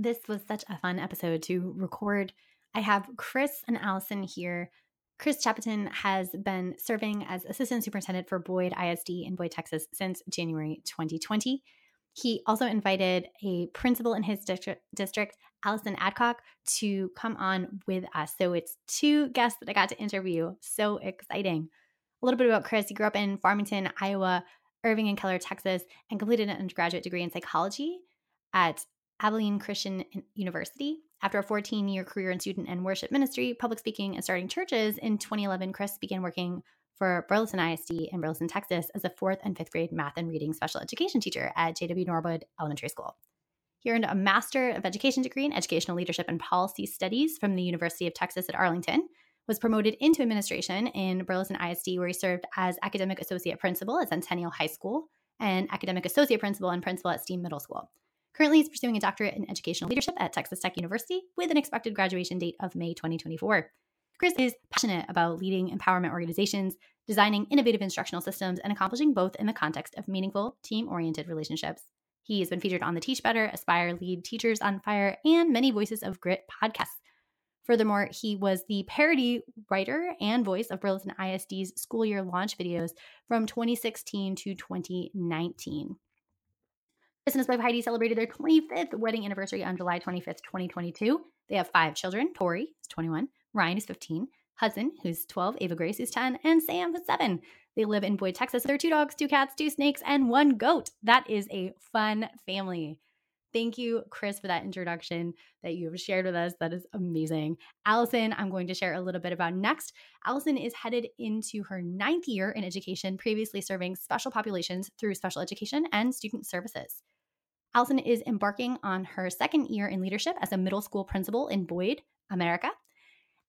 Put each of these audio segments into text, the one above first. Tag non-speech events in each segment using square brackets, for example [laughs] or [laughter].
This was such a fun episode to record. I have Chris and Allison here. Chris Chapiton has been serving as assistant superintendent for Boyd ISD in Boyd, Texas since January 2020. He also invited a principal in his district, district, Allison Adcock, to come on with us. So it's two guests that I got to interview. So exciting. A little bit about Chris. He grew up in Farmington, Iowa, Irving and Keller, Texas, and completed an undergraduate degree in psychology at Abilene Christian University. After a 14 year career in student and worship ministry, public speaking, and starting churches, in 2011, Chris began working for Burleson ISD in Burleson, Texas, as a fourth and fifth grade math and reading special education teacher at JW Norwood Elementary School. He earned a Master of Education degree in Educational Leadership and Policy Studies from the University of Texas at Arlington, was promoted into administration in Burleson ISD, where he served as Academic Associate Principal at Centennial High School and Academic Associate Principal and Principal at Steam Middle School. Currently, he's pursuing a doctorate in educational leadership at Texas Tech University with an expected graduation date of May 2024. Chris is passionate about leading empowerment organizations, designing innovative instructional systems, and accomplishing both in the context of meaningful, team oriented relationships. He has been featured on the Teach Better, Aspire, Lead, Teachers on Fire, and many Voices of Grit podcasts. Furthermore, he was the parody writer and voice of Burleson ISD's school year launch videos from 2016 to 2019. And wife Heidi celebrated their 25th wedding anniversary on July 25th, 2022. They have five children Tori, is 21, Ryan is 15, Hudson, who's 12, Ava Grace, who's 10, and Sam, who's 7. They live in Boyd, Texas. There are two dogs, two cats, two snakes, and one goat. That is a fun family. Thank you, Chris, for that introduction that you have shared with us. That is amazing. Allison, I'm going to share a little bit about next. Allison is headed into her ninth year in education, previously serving special populations through special education and student services. Allison is embarking on her second year in leadership as a middle school principal in Boyd, America.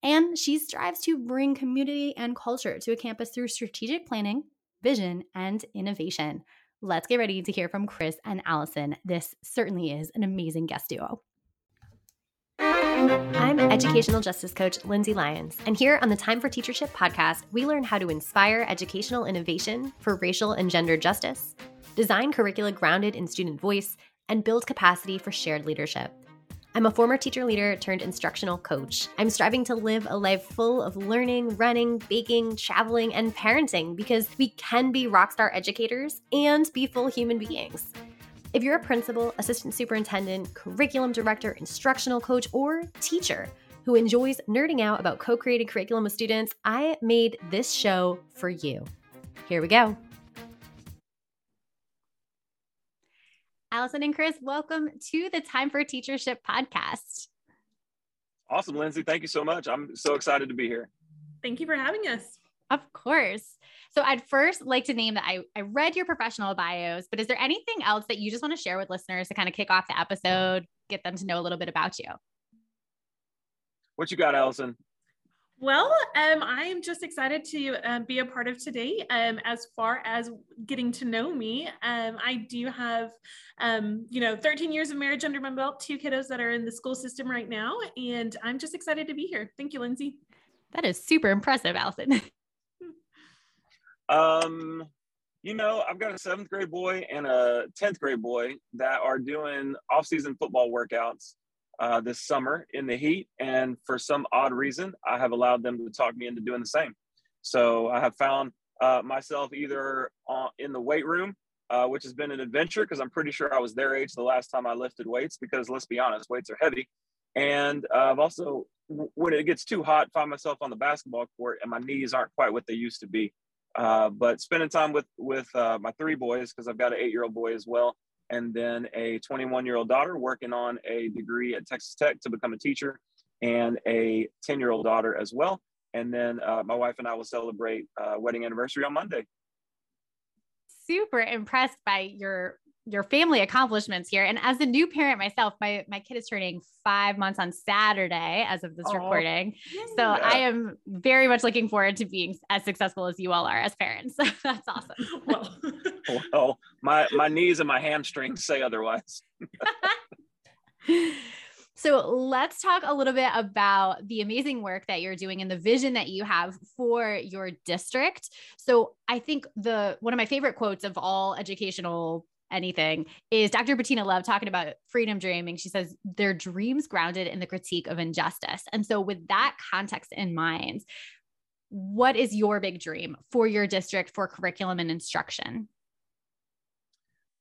And she strives to bring community and culture to a campus through strategic planning, vision, and innovation. Let's get ready to hear from Chris and Allison. This certainly is an amazing guest duo. I'm educational justice coach Lindsay Lyons, and here on the Time for Teachership podcast, we learn how to inspire educational innovation for racial and gender justice, design curricula grounded in student voice, and build capacity for shared leadership. I'm a former teacher leader turned instructional coach. I'm striving to live a life full of learning, running, baking, traveling, and parenting because we can be rockstar educators and be full human beings. If you're a principal, assistant superintendent, curriculum director, instructional coach, or teacher who enjoys nerding out about co creating curriculum with students, I made this show for you. Here we go. Allison and Chris, welcome to the Time for Teachership podcast. Awesome, Lindsay. Thank you so much. I'm so excited to be here. Thank you for having us. Of course. So I'd first like to name that I, I read your professional bios, but is there anything else that you just want to share with listeners to kind of kick off the episode, get them to know a little bit about you? What you got, Allison? Well, um, I am just excited to um, be a part of today. Um, as far as getting to know me, um, I do have, um, you know, 13 years of marriage under my belt, two kiddos that are in the school system right now, and I'm just excited to be here. Thank you, Lindsay. That is super impressive, Allison. [laughs] um, you know, I've got a seventh grade boy and a 10th grade boy that are doing off-season football workouts uh, this summer in the heat. And for some odd reason, I have allowed them to talk me into doing the same. So I have found uh, myself either in the weight room, uh, which has been an adventure because I'm pretty sure I was their age the last time I lifted weights because let's be honest, weights are heavy. And uh, I've also, when it gets too hot, find myself on the basketball court and my knees aren't quite what they used to be. Uh, but spending time with with uh, my three boys because I've got an eight year old boy as well and then a 21 year old daughter working on a degree at Texas Tech to become a teacher, and a 10 year old daughter as well. And then uh, my wife and I will celebrate uh, wedding anniversary on Monday. Super impressed by your your family accomplishments here. And as a new parent myself, my my kid is turning five months on Saturday as of this oh, recording. Yeah. So I am very much looking forward to being as successful as you all are as parents. [laughs] That's awesome. well, [laughs] well, my my knees and my hamstrings say otherwise. [laughs] So let's talk a little bit about the amazing work that you're doing and the vision that you have for your district. So I think the one of my favorite quotes of all educational anything is Dr. Bettina Love talking about freedom dreaming. She says their dreams grounded in the critique of injustice. And so, with that context in mind, what is your big dream for your district for curriculum and instruction?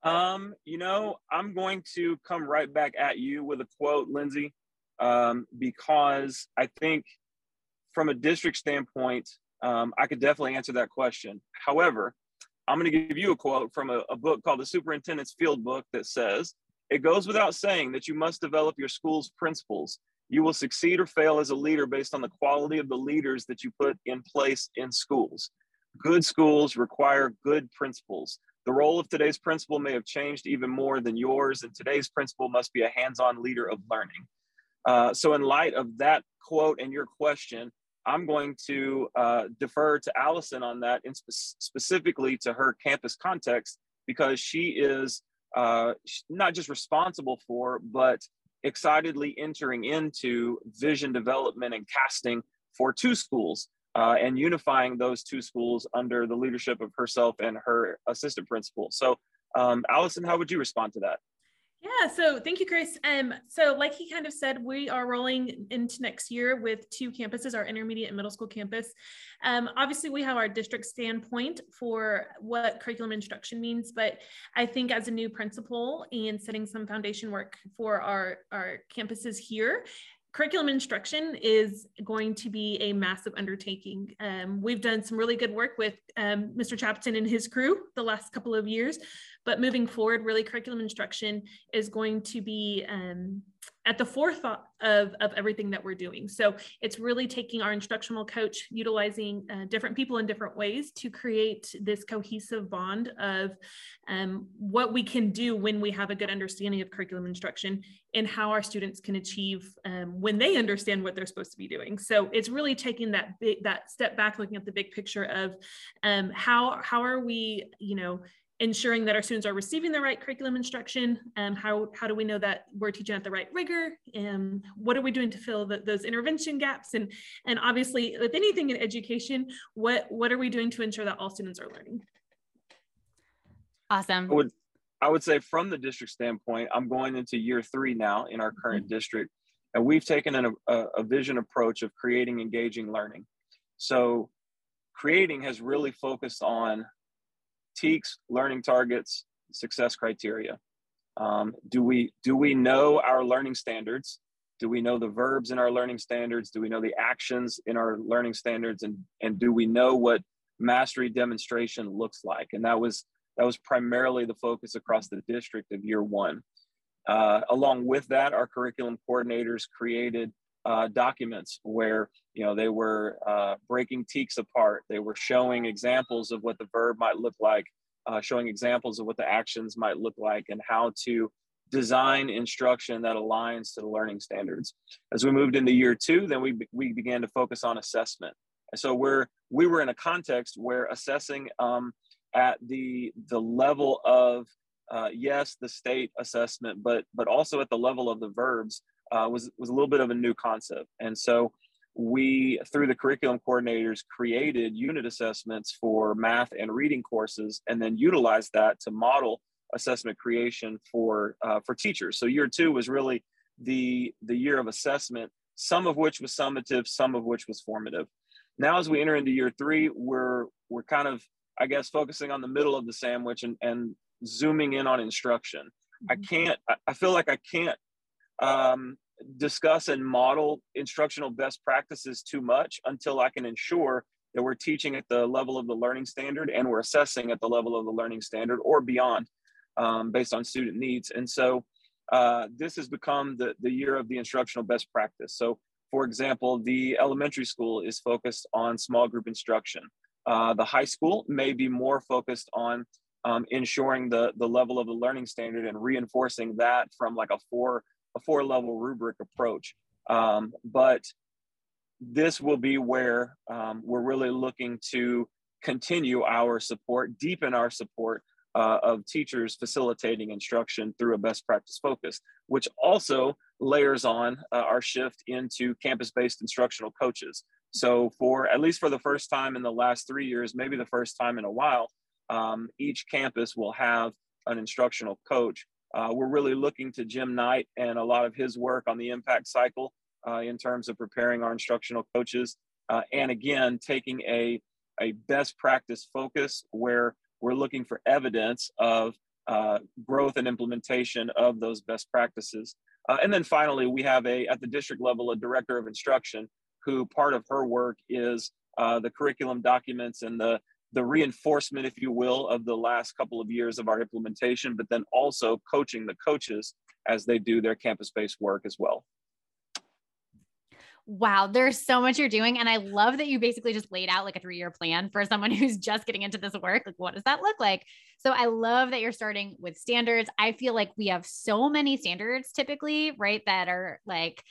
Um, you know, I'm going to come right back at you with a quote, Lindsay, um, because I think from a district standpoint, um, I could definitely answer that question. However, I'm going to give you a quote from a, a book called the Superintendent's Field Book that says, It goes without saying that you must develop your school's principles. You will succeed or fail as a leader based on the quality of the leaders that you put in place in schools. Good schools require good principals. The role of today's principal may have changed even more than yours, and today's principal must be a hands on leader of learning. Uh, so, in light of that quote and your question, I'm going to uh, defer to Allison on that, and spe- specifically to her campus context, because she is uh, not just responsible for, but excitedly entering into vision development and casting for two schools uh, and unifying those two schools under the leadership of herself and her assistant principal. So, um, Allison, how would you respond to that? Yeah, so thank you, Chris. Um, so like he kind of said, we are rolling into next year with two campuses, our intermediate and middle school campus. Um, obviously, we have our district standpoint for what curriculum instruction means, but I think as a new principal and setting some foundation work for our, our campuses here, curriculum instruction is going to be a massive undertaking. Um, we've done some really good work with um, Mr. Chapton and his crew the last couple of years, but moving forward, really curriculum instruction is going to be um, at the forethought of, of everything that we're doing. So it's really taking our instructional coach, utilizing uh, different people in different ways to create this cohesive bond of um, what we can do when we have a good understanding of curriculum instruction and how our students can achieve um, when they understand what they're supposed to be doing. So it's really taking that big, that step back, looking at the big picture of um, how, how are we, you know, ensuring that our students are receiving the right curriculum instruction and how, how do we know that we're teaching at the right rigor and what are we doing to fill the, those intervention gaps and and obviously with anything in education what what are we doing to ensure that all students are learning? Awesome. I would, I would say from the district standpoint i'm going into year three now in our current mm-hmm. district and we've taken an, a, a vision approach of creating engaging learning. So creating has really focused on TEKS, learning targets, success criteria. Um, do we do we know our learning standards? Do we know the verbs in our learning standards? Do we know the actions in our learning standards? And and do we know what mastery demonstration looks like? And that was that was primarily the focus across the district of year one. Uh, along with that, our curriculum coordinators created uh, documents where you know they were uh, breaking TEKS apart. They were showing examples of what the verb might look like, uh, showing examples of what the actions might look like, and how to design instruction that aligns to the learning standards. As we moved into year two, then we we began to focus on assessment. And so we're we were in a context where assessing um, at the the level of uh, yes, the state assessment, but but also at the level of the verbs uh, was was a little bit of a new concept, and so we through the curriculum coordinators created unit assessments for math and reading courses, and then utilized that to model assessment creation for uh, for teachers. So year two was really the the year of assessment, some of which was summative, some of which was formative. Now, as we enter into year three, we're we're kind of I guess focusing on the middle of the sandwich and, and zooming in on instruction. Mm-hmm. I can't. I feel like I can't um, discuss and model instructional best practices too much until I can ensure that we're teaching at the level of the learning standard and we're assessing at the level of the learning standard or beyond um, based on student needs. And so uh, this has become the, the year of the instructional best practice. So for example, the elementary school is focused on small group instruction. Uh, the high school may be more focused on um, ensuring the, the level of the learning standard and reinforcing that from like a four a four level rubric approach. Um, but this will be where um, we're really looking to continue our support, deepen our support uh, of teachers facilitating instruction through a best practice focus, which also layers on uh, our shift into campus based instructional coaches. So, for at least for the first time in the last three years, maybe the first time in a while, um, each campus will have an instructional coach. Uh, we're really looking to Jim Knight and a lot of his work on the impact cycle uh, in terms of preparing our instructional coaches. Uh, and again, taking a, a best practice focus where we're looking for evidence of uh, growth and implementation of those best practices. Uh, and then finally, we have a at the district level a director of instruction who part of her work is uh, the curriculum documents and the the reinforcement, if you will, of the last couple of years of our implementation, but then also coaching the coaches as they do their campus-based work as well. Wow, there's so much you're doing. And I love that you basically just laid out like a three year plan for someone [laughs] who's just getting into this work. Like, what does that look like? So I love that you're starting with standards. I feel like we have so many standards typically, right? That are like,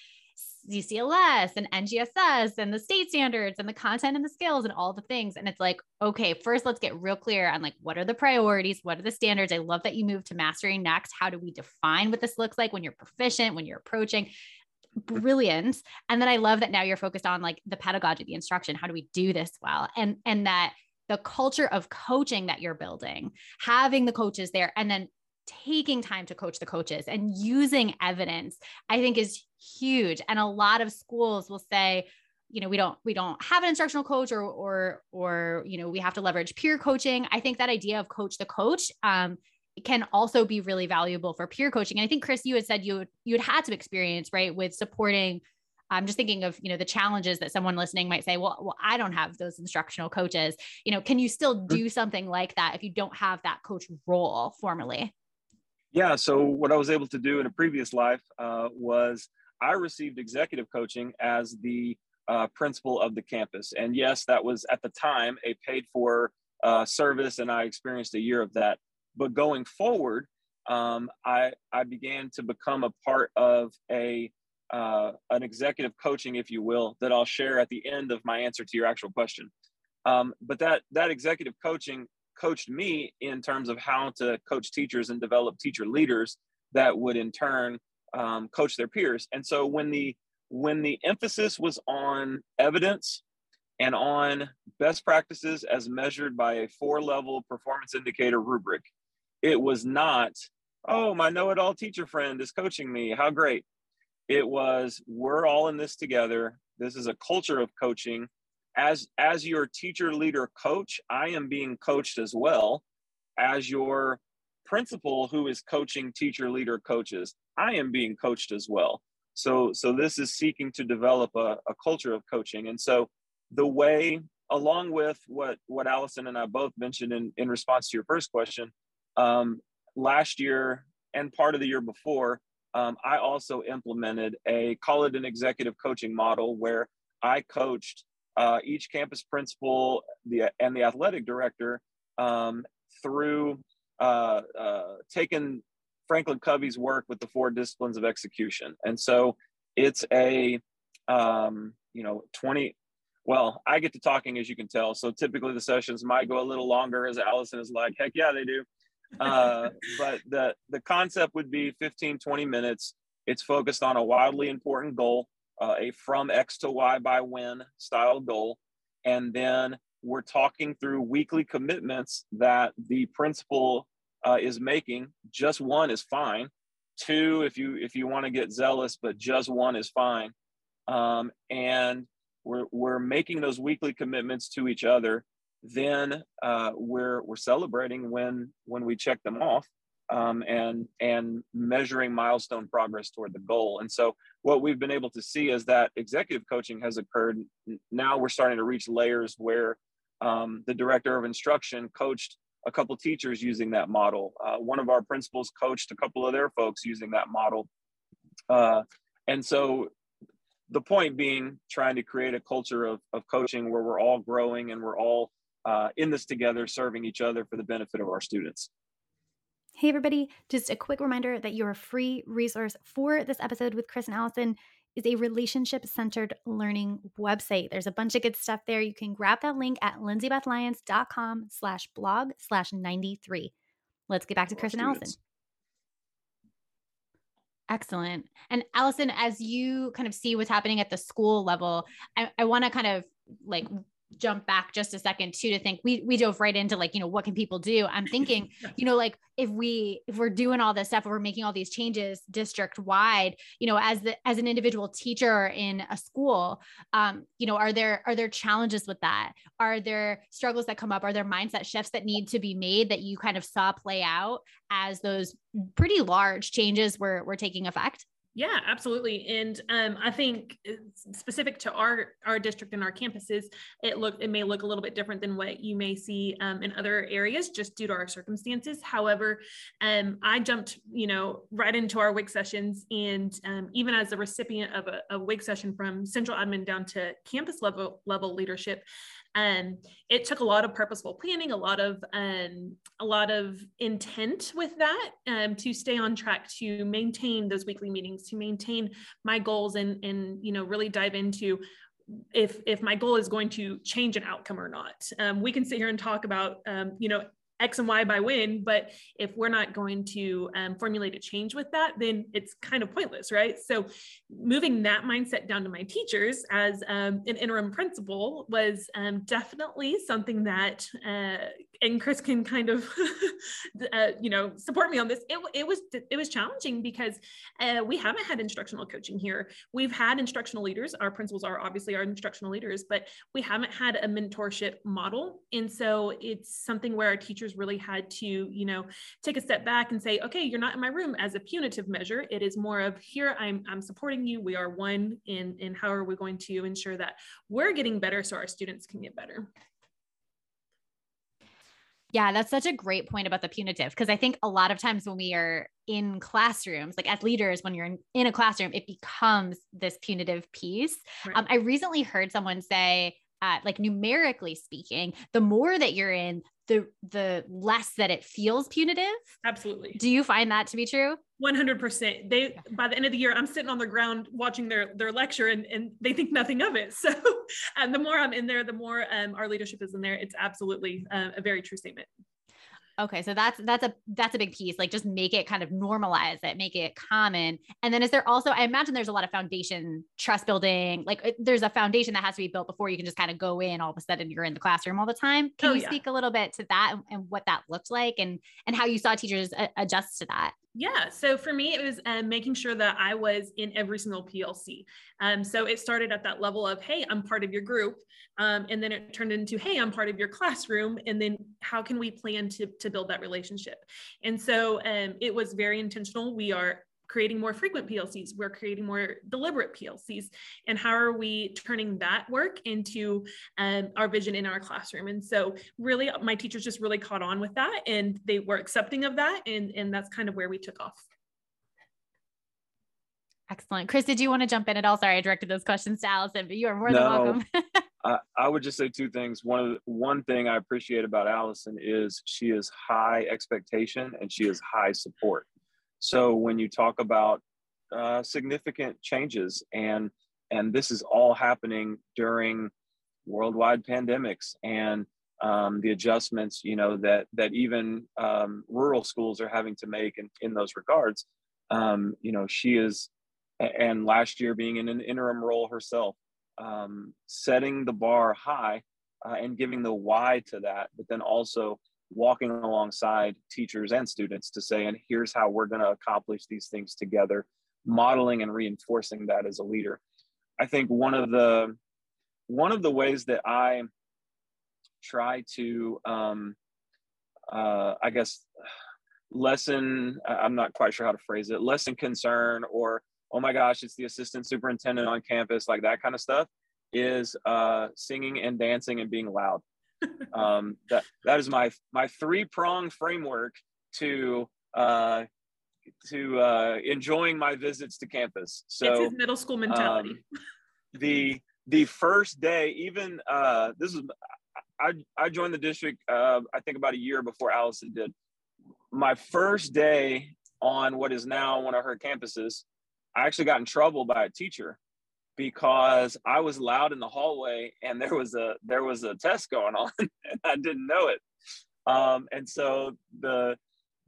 CCLS and NGSS and the state standards and the content and the skills and all the things. And it's like, okay, first let's get real clear on like what are the priorities? What are the standards? I love that you moved to mastering next. How do we define what this looks like when you're proficient, when you're approaching? brilliant and then i love that now you're focused on like the pedagogy the instruction how do we do this well and and that the culture of coaching that you're building having the coaches there and then taking time to coach the coaches and using evidence i think is huge and a lot of schools will say you know we don't we don't have an instructional coach or or or you know we have to leverage peer coaching i think that idea of coach the coach um, can also be really valuable for peer coaching. And I think Chris, you had said you you had had some experience, right, with supporting. I'm just thinking of you know the challenges that someone listening might say, well, well, I don't have those instructional coaches. You know, can you still mm-hmm. do something like that if you don't have that coach role formally? Yeah. So what I was able to do in a previous life uh, was I received executive coaching as the uh, principal of the campus, and yes, that was at the time a paid for uh, service, and I experienced a year of that. But going forward, um, I, I began to become a part of a uh, an executive coaching, if you will, that I'll share at the end of my answer to your actual question. Um, but that that executive coaching coached me in terms of how to coach teachers and develop teacher leaders that would in turn um, coach their peers. And so when the when the emphasis was on evidence and on best practices as measured by a four level performance indicator rubric, it was not, oh, my know it all teacher friend is coaching me. How great. It was, we're all in this together. This is a culture of coaching. As, as your teacher leader coach, I am being coached as well. As your principal who is coaching teacher leader coaches, I am being coached as well. So, so this is seeking to develop a, a culture of coaching. And so the way, along with what, what Allison and I both mentioned in, in response to your first question, um, last year and part of the year before, um, I also implemented a call it an executive coaching model where I coached uh, each campus principal the, and the athletic director um, through uh, uh, taking Franklin Covey's work with the four disciplines of execution. And so it's a, um, you know, 20, well, I get to talking as you can tell. So typically the sessions might go a little longer as Allison is like, heck yeah, they do uh, [laughs] but the the concept would be 15 20 minutes it's focused on a wildly important goal uh, a from x to y by when style goal. And then we're talking through weekly commitments that the principal uh, is making. Just one is fine. Two if you if you want to get zealous but just one is fine. Um, and we're, we're making those weekly commitments to each other. Then uh, we're we're celebrating when when we check them off um, and and measuring milestone progress toward the goal. And so what we've been able to see is that executive coaching has occurred. Now we're starting to reach layers where um, the director of instruction coached a couple teachers using that model. Uh, one of our principals coached a couple of their folks using that model. Uh, and so the point being trying to create a culture of, of coaching where we're all growing and we're all uh, in this together, serving each other for the benefit of our students. Hey, everybody. Just a quick reminder that your free resource for this episode with Chris and Allison is a relationship centered learning website. There's a bunch of good stuff there. You can grab that link at lindsaybethlyons.com slash blog slash 93. Let's get back to Chris and Allison. Excellent. And Allison, as you kind of see what's happening at the school level, I, I want to kind of like jump back just a second too to think we we dove right into like you know what can people do? I'm [laughs] thinking you know like if we if we're doing all this stuff we're making all these changes district wide you know as the as an individual teacher in a school um you know are there are there challenges with that? Are there struggles that come up? Are there mindset shifts that need to be made that you kind of saw play out as those pretty large changes were were taking effect yeah, absolutely. And um, I think uh, specific to our our district and our campuses, it look it may look a little bit different than what you may see um, in other areas just due to our circumstances. However, um, I jumped you know right into our WIG sessions, and um, even as a recipient of a, a WIG session from central admin down to campus level level leadership, um, it took a lot of purposeful planning, a lot of um, a lot of intent with that um, to stay on track, to maintain those weekly meetings, to maintain my goals, and and you know really dive into if if my goal is going to change an outcome or not. Um, we can sit here and talk about um, you know X and Y by when, but if we're not going to um, formulate a change with that, then it's kind of pointless, right? So, moving that mindset down to my teachers as um, an interim principal was um, definitely something that uh, and Chris can kind of, [laughs] uh, you know, support me on this. It, it was it was challenging because uh, we haven't had instructional coaching here. We've had instructional leaders. Our principals are obviously our instructional leaders, but we haven't had a mentorship model, and so it's something where our teachers really had to, you know, take a step back and say, okay, you're not in my room as a punitive measure. It is more of here I'm I'm supporting you. We are one in in how are we going to ensure that we're getting better so our students can get better. Yeah, that's such a great point about the punitive because I think a lot of times when we are in classrooms, like as leaders, when you're in, in a classroom, it becomes this punitive piece. Right. Um, I recently heard someone say, uh, like numerically speaking, the more that you're in, the the less that it feels punitive. Absolutely. Do you find that to be true? 100%. They by the end of the year I'm sitting on the ground watching their their lecture and and they think nothing of it. [laughs] So and the more I'm in there the more um, our leadership is in there. It's absolutely uh, a very true statement. Okay, so that's that's a that's a big piece. Like just make it kind of normalize it, make it common. And then is there also I imagine there's a lot of foundation trust building. Like there's a foundation that has to be built before you can just kind of go in all of a sudden you're in the classroom all the time. Can oh, you yeah. speak a little bit to that and, and, what that looked like and and how you saw teachers a- adjust to that? Yeah. So for me, it was um, making sure that I was in every single PLC. Um, so it started at that level of, hey, I'm part of your group. Um, and then it turned into, hey, I'm part of your classroom. And then how can we plan to, to build that relationship? And so um, it was very intentional. We are creating more frequent PLCs, we're creating more deliberate PLCs. And how are we turning that work into um, our vision in our classroom? And so, really, my teachers just really caught on with that and they were accepting of that. And, and that's kind of where we took off. Excellent. Chris, did you want to jump in at all? Sorry, I directed those questions to Allison, but you are more no, than welcome. [laughs] I, I, would just say two things. One of the, one thing I appreciate about Allison is she is high expectation and she is high support. So when you talk about uh, significant changes and and this is all happening during worldwide pandemics and um, the adjustments you know that that even um, rural schools are having to make in, in those regards um, you know she is and last year being in an interim role herself um, setting the bar high uh, and giving the why to that but then also walking alongside teachers and students to say, and here's how we're going to accomplish these things together, modeling and reinforcing that as a leader. I think one of the one of the ways that I try to, um, uh, I guess, lessen I'm not quite sure how to phrase it, lessen concern or oh my gosh, it's the assistant superintendent on campus, like that kind of stuff, is uh, singing and dancing and being loud um, that that is my my three prong framework to uh, to uh, enjoying my visits to campus. So it's his middle school mentality. Um, the the first day, even uh, this is I I joined the district uh, I think about a year before Allison did. My first day on what is now one of her campuses, I actually got in trouble by a teacher because I was loud in the hallway and there was a there was a test going on [laughs] and I didn't know it. Um, and so the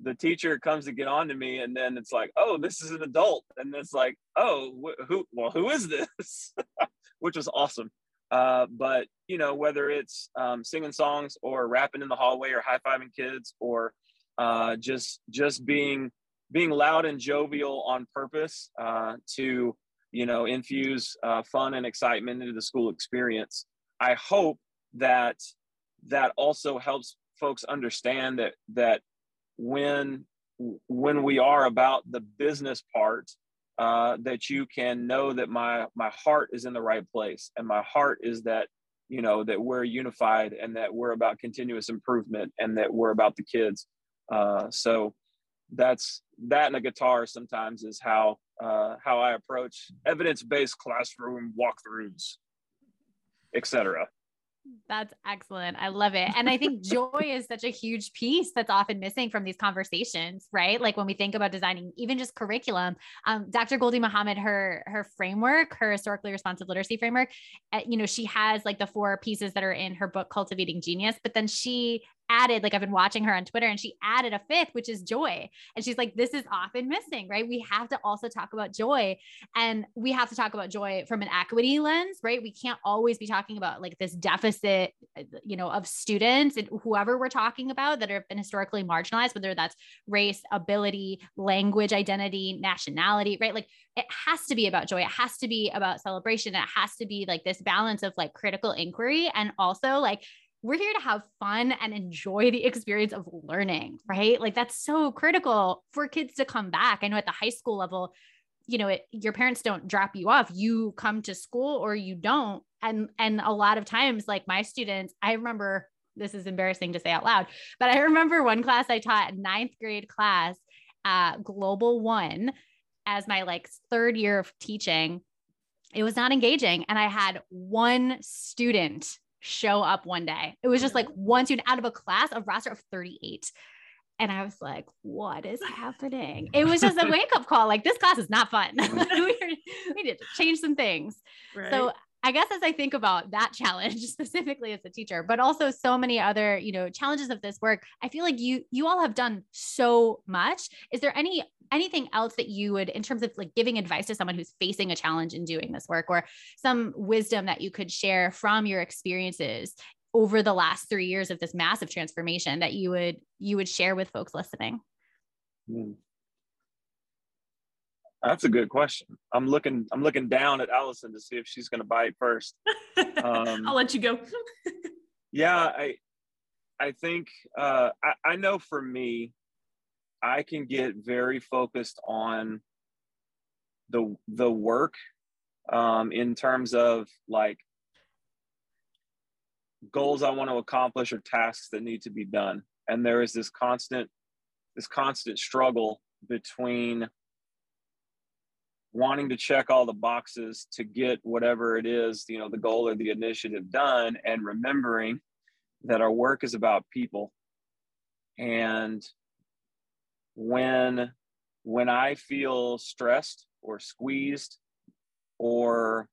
the teacher comes to get on to me and then it's like, oh, this is an adult. And it's like, oh, wh- who well, who is this? [laughs] Which was awesome. Uh, but you know, whether it's um, singing songs or rapping in the hallway or high fiving kids or uh, just just being being loud and jovial on purpose uh, to you know infuse uh, fun and excitement into the school experience. I hope that that also helps folks understand that that when when we are about the business part uh, that you can know that my my heart is in the right place and my heart is that you know that we're unified and that we're about continuous improvement and that we're about the kids uh, so that's that and a guitar sometimes is how uh, how i approach evidence-based classroom walkthroughs etc that's excellent. I love it. And I think [laughs] joy is such a huge piece that's often missing from these conversations, right? Like when we think about designing even just curriculum, um, Dr. Gholdy Muhammad, her her framework, her historically responsive literacy framework, uh, you know, she has like the four pieces that are in her book Cultivating Genius, but then she added like I've been watching her on Twitter and she added a fifth which is joy. And she's like this is often missing, right? We have to also talk about joy and we have to talk about joy from an equity lens, right? We can't always be talking about like this deficit, you know, of students and whoever we're talking about that have been historically marginalized whether that's race, ability, language identity, nationality, right? Like it has to be about joy. It has to be about celebration. It has to be like this balance of like critical inquiry and also like we're here to have fun and enjoy the experience of learning, right? Like that's so critical for kids to come back. I know at the high school level, you know, it, your parents don't drop you off. You come to school or you don't. And and a lot of times like my students, I remember this is embarrassing to say out loud, but I remember one class I taught, ninth grade class, uh, Global One, as my like third year of teaching. It was not engaging. And I had one student show up one day. It was just like mm-hmm. one student out of a class, a roster of 38. And I was like, what is happening? It was just a [laughs] wake up call. Like, this class is not fun. [laughs] we, we need to change some things. Right. So I guess as I think about that [laughs] challenge specifically as a teacher, but also so many other, you know, challenges of this work, I feel like you you all have done so much. Is there any anything else that you would in terms of like giving advice to someone who's facing a challenge in doing this work or some wisdom that you could share from your experiences over the last 3 years of this massive transformation that you would you would share with folks listening? Hmm. That's a good question. I'm looking. I'm looking down at Allison to see if she's going to bite first. [laughs] Um, I'll let you go. yeah, I, I think uh, I, I know for me, I can get very focused on the the work um, in terms of like goals I want to accomplish or tasks that need to be done, and there is this constant this constant struggle between wanting to check all the boxes to get whatever it is, you know, the goal or the initiative done, and remembering that our work is about people. And when when I feel stressed or squeezed or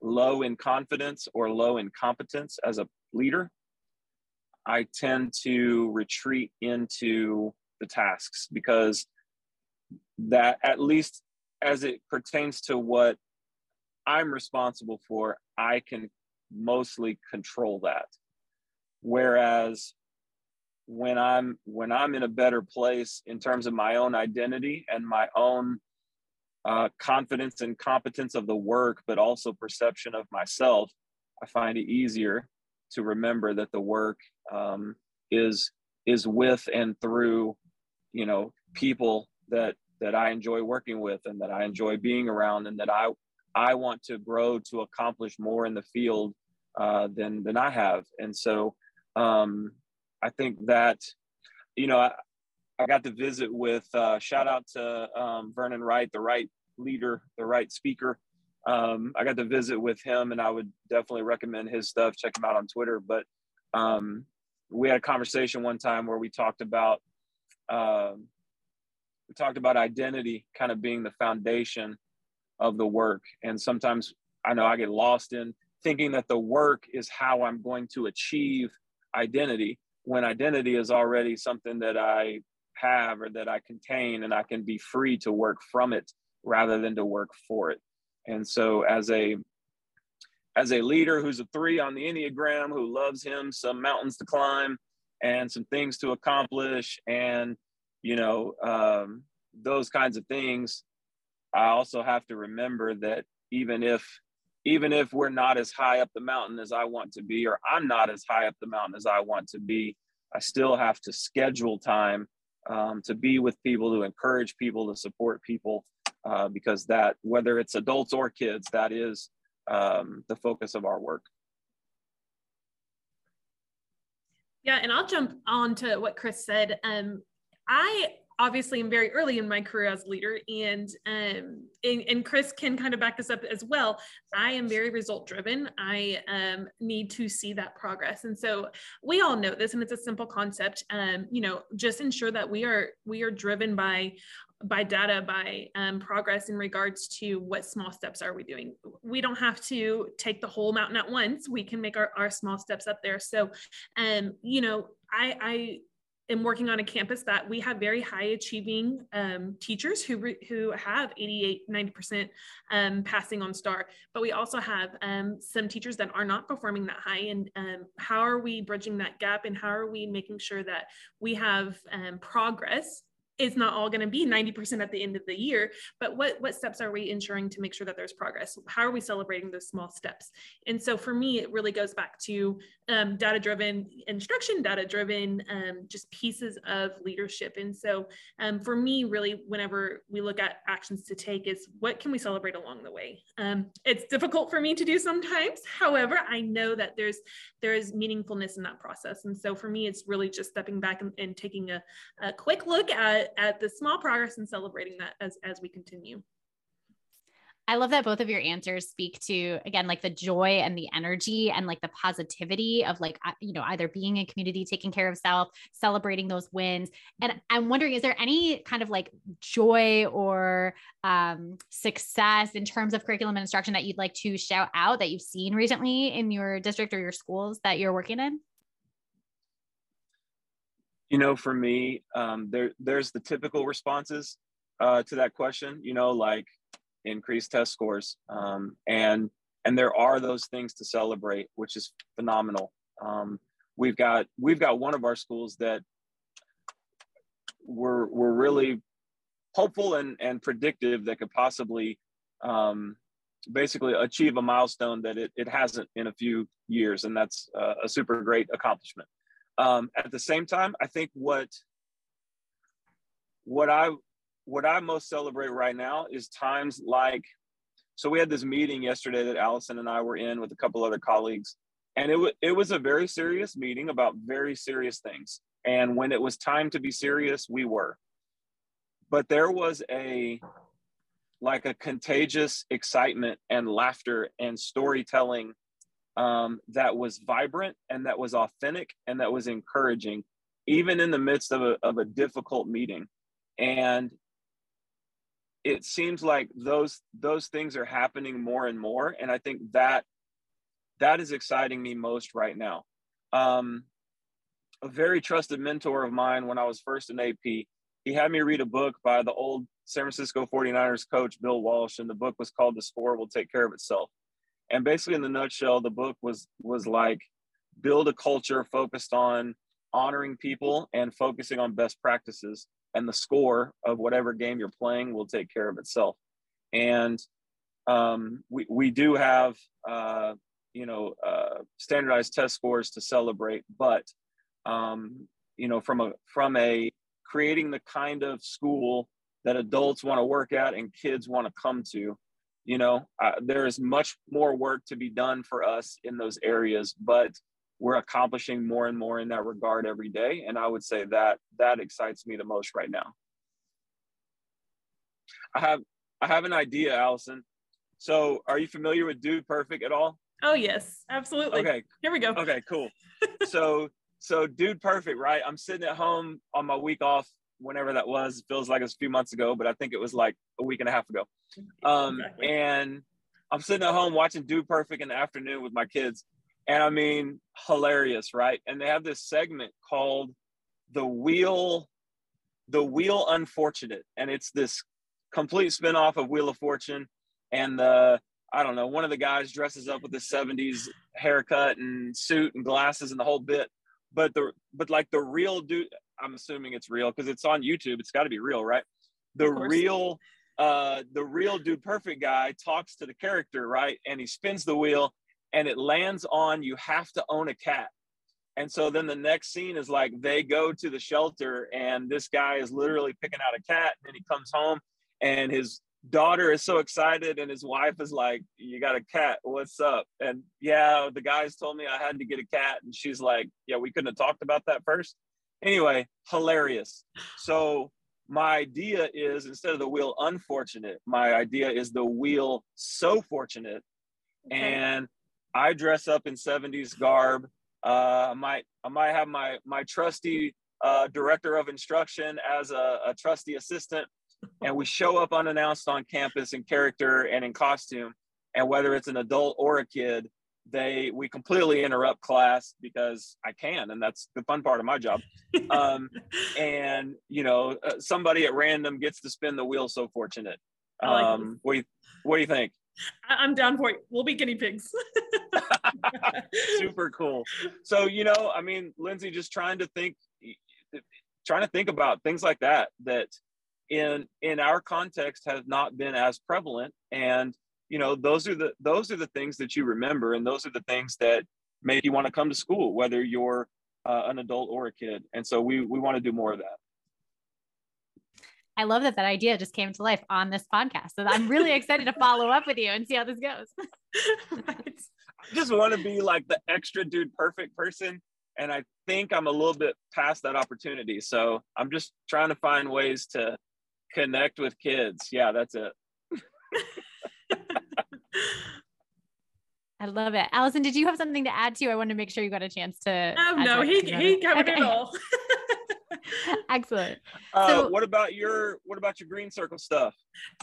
low in confidence or low in competence as a leader, I tend to retreat into the tasks because that at least as it pertains to what I'm responsible for, I can mostly control that. Whereas when I'm when I'm in a better place in terms of my own identity and my own uh, confidence and competence of the work, but also perception of myself, I find it easier to remember that the work um, is is with and through, you know, people that that I enjoy working with and that I enjoy being around and that I I want to grow to accomplish more in the field uh, than than I have. And so um, I think that you know I, I got to visit with uh, shout out to um, Vernon Wright, the right leader, the right speaker. Um, I got to visit with him, and I would definitely recommend his stuff. Check him out on Twitter. But um, we had a conversation one time where we talked about um, we talked about identity kind of being the foundation of the work. And sometimes I know I get lost in thinking that the work is how I'm going to achieve identity when identity is already something that I have or that I contain and I can be free to work from it rather than to work for it. And so as a as a leader who's a three on the Enneagram, who loves him some mountains to climb and some things to accomplish, and you know um, those kinds of things. I also have to remember that even if even if we're not as high up the mountain as I want to be, or I'm not as high up the mountain as I want to be, I still have to schedule time um, to be with people, to encourage people, to support people, uh, because that, whether it's adults or kids, that is um, the focus of our work. Yeah, and I'll jump on to what Chris said. Um, I obviously am very early in my career as a leader and, um, and, and chris can kind of back this up as well. I am very result driven i um, need to see that progress. And so we all know this and it's a simple concept um, you know just ensure that we are we are driven by by data by um, progress in regards to what small steps are we doing. We don't have to take the whole mountain at once. We can make our, our small steps up there. So um you know i i am working on a campus that we have very high achieving um, teachers who, re- who have 88, 90% um, passing on STAAR, but we also have um, some teachers that are not performing that high. And um, how are we bridging that gap and how are we making sure that we have um, progress it's not all going to be 90% at the end of the year but what what steps are we ensuring to make sure that there's progress? How are we celebrating those small steps? And so for me it really goes back to um, data driven instruction data driven um, just pieces of leadership. And so um, for me really whenever we look at actions to take is what can we celebrate along the way? Um, it's difficult for me to do sometimes. However i know that there's there is meaningfulness in that process. And so for me it's really just stepping back and, and taking a, a quick look at at, the small progress and celebrating that as as we continue. I love that both of your answers speak to again like the joy and the energy and like the positivity of like you know either being in community taking care of self celebrating those wins and I'm wondering is there any kind of like joy or um, success in terms of curriculum and instruction that you'd like to shout out that you've seen recently in your district or your schools that you're working in? You know, for me, um, there there's the typical responses uh, to that question. You know, like increased test scores, um, and and there are those things to celebrate, which is phenomenal. Um, we've got we've got one of our schools that we're we're really hopeful and and predictive that could possibly um, basically achieve a milestone that it, it hasn't in a few years, and that's uh, a super great accomplishment. Um, at the same time, I think what what I what I most celebrate right now is times like so we had this meeting yesterday that Allison and I were in with a couple other colleagues and it, w- it was a very serious meeting about very serious things. And when it was time to be serious we were. But there was a like a contagious excitement and laughter and storytelling um, that was vibrant and that was authentic and that was encouraging, even in the midst of a, of a difficult meeting. And it seems like those those things are happening more and more, and I think that that is exciting me most right now. Um, a very trusted mentor of mine when I was first in AP, he had me read a book by the old San Francisco 49ers coach Bill Walsh, and the book was called The Score Will Take Care of Itself and basically in the nutshell the book was was like build a culture focused on honoring people and focusing on best practices and the score of whatever game you're playing will take care of itself. And um, we, we do have uh, you know uh, standardized test scores to celebrate but um, you know from a from a creating the kind of school that adults want to work at and kids want to come to you know uh, there is much more work to be done for us in those areas but we're accomplishing more and more in that regard every day and i would say that that excites me the most right now. I have i have an idea allison. So are you familiar with dude perfect at all? Oh yes absolutely. Okay. Here we go. Okay cool. [laughs] So so dude perfect right? I'm sitting at home on my week off whenever that was. It feels like it's a few months ago, but I think it was like a week and a half ago. Um, exactly. And I'm sitting at home watching Dude Perfect in the afternoon with my kids. And I mean, hilarious, right? And they have this segment called The Wheel, The Wheel Unfortunate. And it's this complete spinoff of Wheel of Fortune. And the I don't know, one of the guys dresses up with the 70s haircut and suit and glasses and the whole bit. But the but like the real dude, I'm assuming it's real because it's on YouTube. It's got to be real, right? The real uh the real dude perfect guy talks to the character, right? And he spins the wheel and it lands on you have to own a cat. And so then the next scene is like they go to the shelter and this guy is literally picking out a cat and then he comes home and his daughter is so excited and his wife is like you got a cat what's up and yeah the guys told me i had to get a cat and she's like yeah we couldn't have talked about that first anyway hilarious. So my idea is instead of the wheel unfortunate my idea is the wheel so fortunate. Okay. and i dress up in 70s garb. Uh, i might i might have my my trusty uh, director of instruction as a, a trusty assistant. And we show up unannounced on campus in character and in costume. And whether it's an adult or a kid they we completely interrupt class because i can and that's the fun part of my job. Um, [laughs] and you know uh, somebody at random gets to spin the wheel so fortunate. Um, what, do you, what do you think? I'm down for it. We'll be guinea pigs. [laughs] Super cool. So you know i mean lindsay just trying to think trying to think about things like that that in in our context has not been as prevalent. And you know those are the those are the things that you remember and those are the things that make you want to come to school whether you're uh, an adult or a kid and so we we want to do more of that I love that that idea just came to life on this podcast. So I'm really excited to follow up with you and see how this goes. I just want to be like the extra dude perfect person. And I think I'm a little bit past that opportunity. So I'm just trying to find ways to connect with kids. Yeah, that's it. [laughs] I love it. Allison, did you have something to add to? I want to make sure you got a chance to. Oh, no, he, he covered okay. it all. [laughs] Excellent. Uh, so, what about your what about your green circle stuff?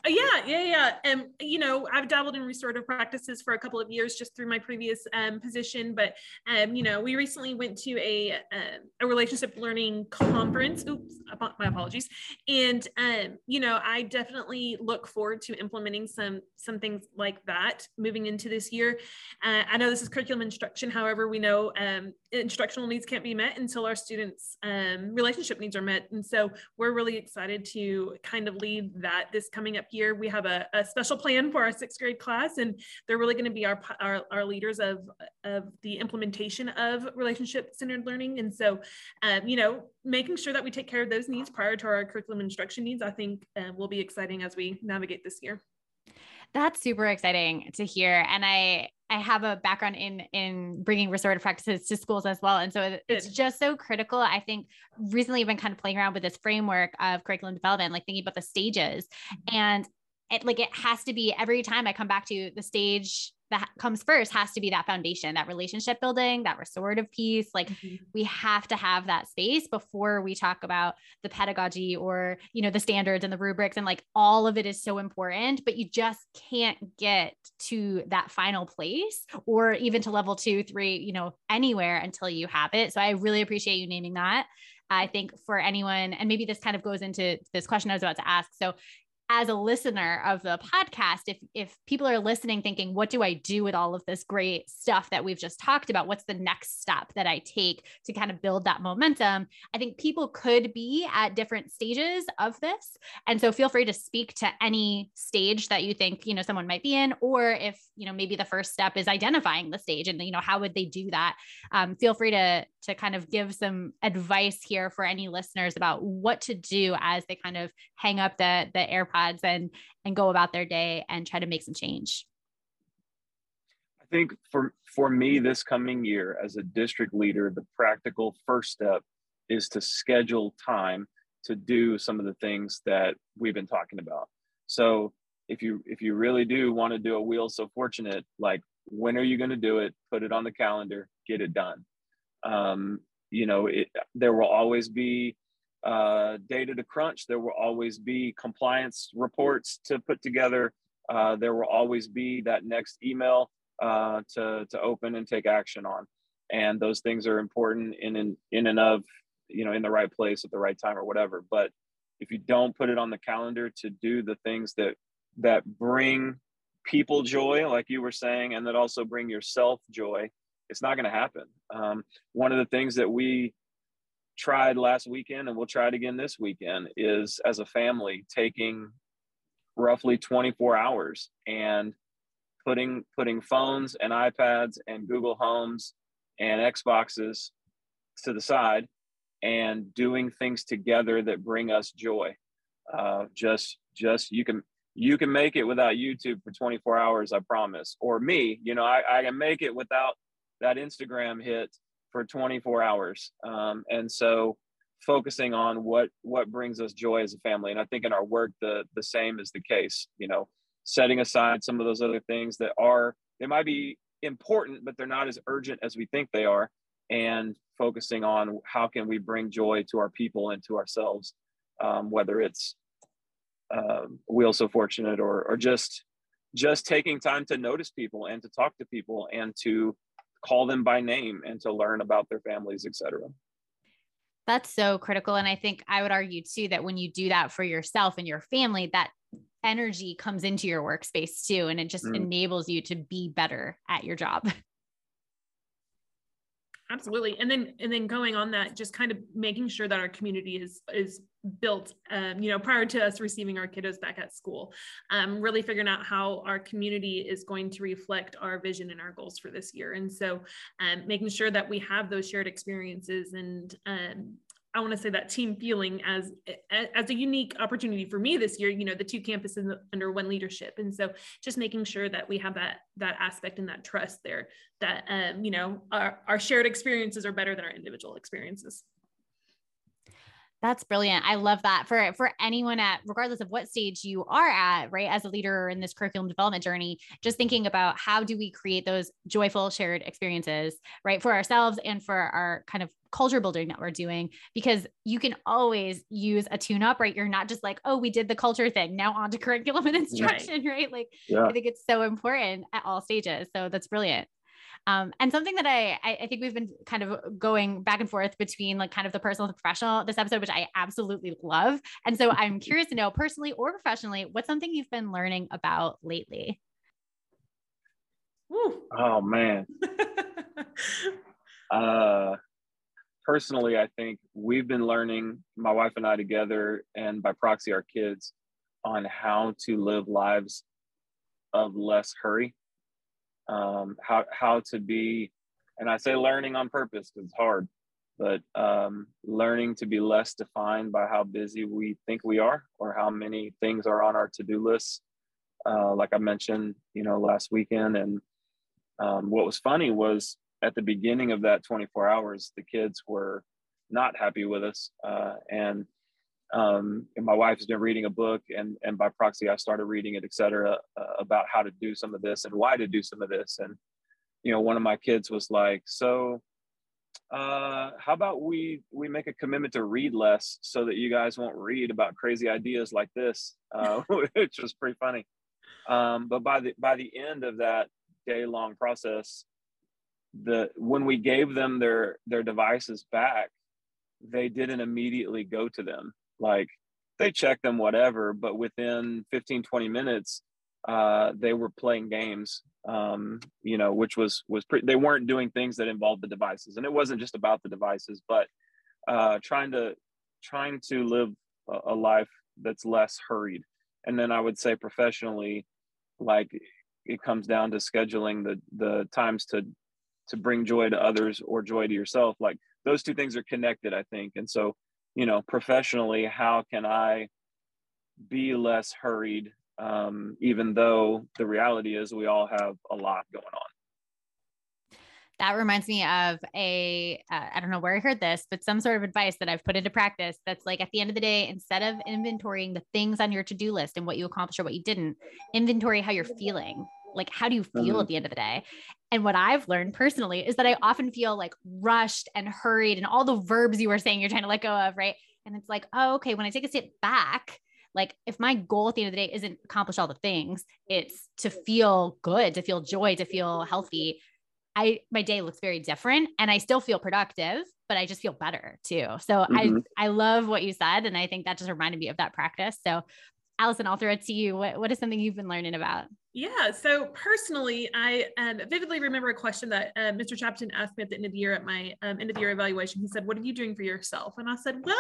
Uh, yeah, yeah, yeah. And you know, I've dabbled in restorative practices for a couple of years just through my previous um, position. But um, you know, we recently went to a uh, a relationship learning conference. Oops, my apologies. And um, you know, I definitely look forward to implementing some some things like that moving into this year. Uh, I know this is curriculum instruction. However, we know um, instructional needs can't be met until our students' um, relationship needs are met. And so we're really excited to kind of lead that this coming up year. We have a, a special plan for our sixth grade class, and they're really going to be our, our, our, leaders of, of the implementation of relationship centered learning. And so, um, you know, making sure that we take care of those needs prior to our curriculum instruction needs, I think uh, will be exciting as we navigate this year. That's super exciting to hear. And I, I have a background in in bringing restorative practices to schools as well, and so it's just so critical. I think recently I've been kind of playing around with this framework of curriculum development, like thinking about the stages, mm-hmm. and it like it has to be every time I come back to the stage that comes first has to be that foundation, that relationship building, that restorative piece. Like mm-hmm. we have to have that space before we talk about the pedagogy or, you know, the standards and the rubrics and like all of it is so important, but you just can't get to that final place or even to level two, three, you know, anywhere until you have it. So I really appreciate you naming that. I think for anyone, and maybe this kind of goes into this question I was about to ask. So as a listener of the podcast if if people are listening thinking what do i do with all of this great stuff that we've just talked about? What's the next step that i take to kind of build that momentum? I think people could be at different stages of this. And so feel free to speak to any stage that you think you know someone might be in or if you know maybe the first step is identifying the stage and you know how would they do that? Um, feel free to to kind of give some advice here for any listeners about what to do as they kind of hang up the the airpods and and go about their day and try to make some change. I think for for me this coming year as a district leader the practical first step is to schedule time to do some of the things that we've been talking about. So if you if you really do want to do a wheel so fortunate like when are you going to do it? Put it on the calendar get it done um, you know it, there will always be uh, data to crunch. There will always be compliance reports to put together. Uh, there will always be that next email uh, to, to open and take action on. And those things are important in, in, in and of, you know, in the right place at the right time or whatever. But if you don't put it on the calendar to do the things that, that bring people joy, like you were saying, and that also bring yourself joy, it's not going to happen. Um, one of the things that we tried last weekend and we'll try it again this weekend is as a family taking roughly 24 hours and putting putting phones and iPads and Google Homes and Xboxes to the side and doing things together that bring us joy. Uh, just just you can you can make it without YouTube for 24 hours, I promise. Or me, you know, I, I can make it without that Instagram hit for 24 hours. Um, and so focusing on what what brings us joy as a family. And I think in our work the the same is the case, you know, setting aside some of those other things that are they might be important, but they're not as urgent as we think they are, and focusing on how can we bring joy to our people and to ourselves, um, whether it's uh, wheel so fortunate or or just just taking time to notice people and to talk to people and to call them by name and to learn about their families etc that's so critical. And i think i would argue too that when you do that for yourself and your family that energy comes into your workspace too and it just mm. enables you to be better at your job [laughs] absolutely. And then and then going on that just kind of making sure that our community is is built um, you know prior to us receiving our kiddos back at school um, really figuring out how our community is going to reflect our vision and our goals for this year. And so um, making sure that we have those shared experiences and um, I want to say that team feeling as as a unique opportunity for me this year. You know, the two campuses under one leadership, and so just making sure that we have that that aspect and that trust there. That um, you know, our our shared experiences are better than our individual experiences. That's brilliant. I love that for for anyone at regardless of what stage you are at, right? As a leader in this curriculum development journey, just thinking about how do we create those joyful shared experiences, right? For ourselves and for our kind of culture building that we're doing because you can always use a tune up, right? You're not just like, oh, we did the culture thing, now on to curriculum and instruction, right? [laughs] right? Like, yeah. I think it's so important at all stages. So that's brilliant. Um, and something that I, I think we've been kind of going back and forth between like kind of the personal and the professional this episode, which I absolutely love. And so I'm [laughs] curious to know personally or professionally, what's something you've been learning about lately? Oh man. [laughs] uh, personally, I think we've been learning, my wife and I together, and by proxy, our kids, on how to live lives of less hurry um, how how to be, and I say learning on purpose because it's hard, but um, learning to be less defined by how busy we think we are or how many things are on our to do list. Uh, like I mentioned, you know, last weekend, and um, what was funny was at the beginning of that 24 hours, the kids were not happy with us, uh, and um, and my wife has been reading a book and, and by proxy i started reading it et cetera uh, about how to do some of this and why to do some of this. And you know one of my kids was like so uh, how about we we make a commitment to read less so that you guys won't read about crazy ideas like this uh, [laughs] which was pretty funny. Um, but by the by the end of that day long process the when we gave them their their devices back they didn't immediately go to them like they checked them, whatever, but within 15, 20 minutes, uh, they were playing games, um, you know, which was, was pretty, they weren't doing things that involved the devices. And it wasn't just about the devices, but uh, trying to, trying to live a, a life that's less hurried. And then I would say professionally, like it comes down to scheduling the, the times to, to bring joy to others or joy to yourself. Like those two things are connected, I think. And so you know professionally how can i be less hurried um, even though the reality is we all have a lot going on that reminds me of a uh, I don't know where I heard this, but some sort of advice that I've put into practice that's like at the end of the day, instead of inventorying the things on your to do list and what you accomplished or what you didn't, inventory how you're feeling. Like, how do you feel mm-hmm. at the end of the day? And what I've learned personally is that I often feel like rushed and hurried and all the verbs you were saying you're trying to let go of, right? And it's like, oh, okay, when I take a step back, like if my goal at the end of the day isn't accomplish all the things, it's to feel good, to feel joy, to feel healthy. I my day looks very different and I still feel productive, but I just feel better too. So mm-hmm. I I love what you said. And I think that just reminded me of that practice. So Allison, I'll throw it to you. What what is something you've been learning about? Yeah. So personally, I um, vividly remember a question that uh, Mr. Chappotin asked me at the end of the year at my um, end of the year evaluation. He said, "What are you doing for yourself?" And I said, "Well,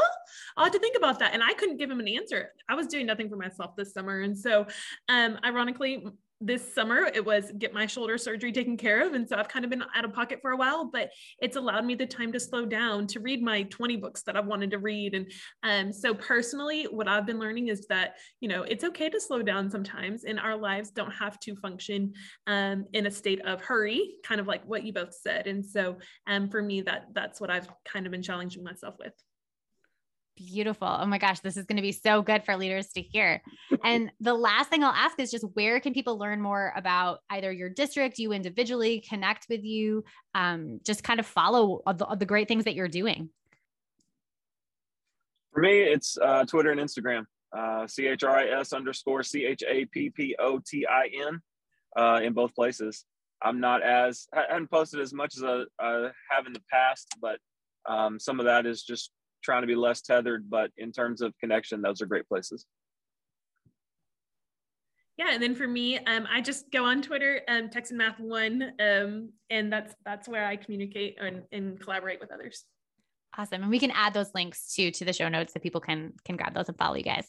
I'll have to think about that." And I couldn't give him an answer. I was doing nothing for myself this summer, and so, um, ironically, this summer it was get my shoulder surgery taken care of. And so i've kind of been out of pocket for a while but it's allowed me the time to slow down to read my 20 books that i've wanted to read. And um, so personally what i've been learning is that you know it's okay to slow down sometimes and our lives don't have to function um, in a state of hurry kind of like what you both said. And so um, for me that that's what i've kind of been challenging myself with Beautiful. Oh my gosh, this is going to be so good for leaders to hear. [laughs] And the last thing I'll ask is just where can people learn more about either your district, you individually, connect with you, um, just kind of follow the, the, great things that you're doing? For me, it's uh, Twitter and Instagram. Uh, C H R I S underscore C H A P P O T I N uh, in both places. I'm not as, I haven't posted as much as I, I have in the past, but um, some of that is just trying to be less tethered, but in terms of connection, those are great places. Yeah, and then for me, um, I just go on Twitter, um, Texan Math One, um, and that's that's where I communicate and, and collaborate with others. Awesome, and we can add those links to to the show notes so people can can grab those and follow you guys.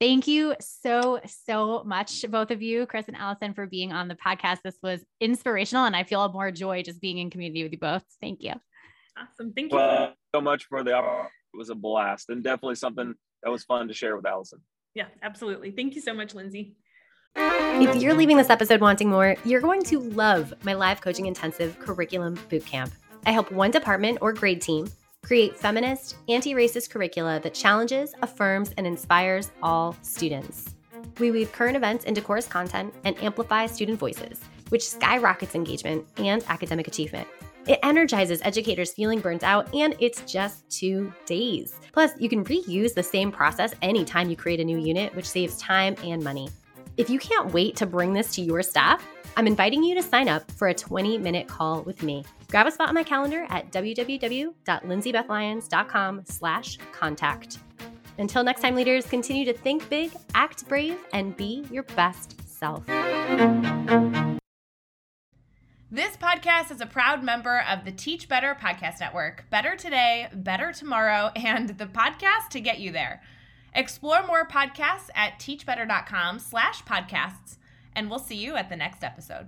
Thank you so, so much, both of you, Chris and Allison, for being on the podcast. This was inspirational, and I feel more joy just being in community with you both. Thank you. Awesome. Thank you. Well, so much for the opportunity it was a blast and definitely something that was fun to share with Allison. Yeah, absolutely. Thank you so much, Lindsay. If you're leaving this episode wanting more, you're going to love my live coaching intensive curriculum bootcamp. I help one department or grade team create feminist, anti racist curricula that challenges, affirms, and inspires all students. We weave current events into course content and amplify student voices, which skyrockets engagement and academic achievement. It energizes educators feeling burnt out, and it's just two days. Plus, you can reuse the same process anytime you create a new unit, which saves time and money. If you can't wait to bring this to your staff, I'm inviting you to sign up for a 20 minute call with me. Grab a spot on my calendar at www.lindsaybethlyons.com slash contact. Until next time, leaders, continue to think big, act brave, and be your best self. This podcast is a proud member of the Teach Better Podcast Network. Better today, better tomorrow, [laughs] and the podcast to get you there. Explore more podcasts at teachbetter.com slash podcasts, and we'll see you at the next episode.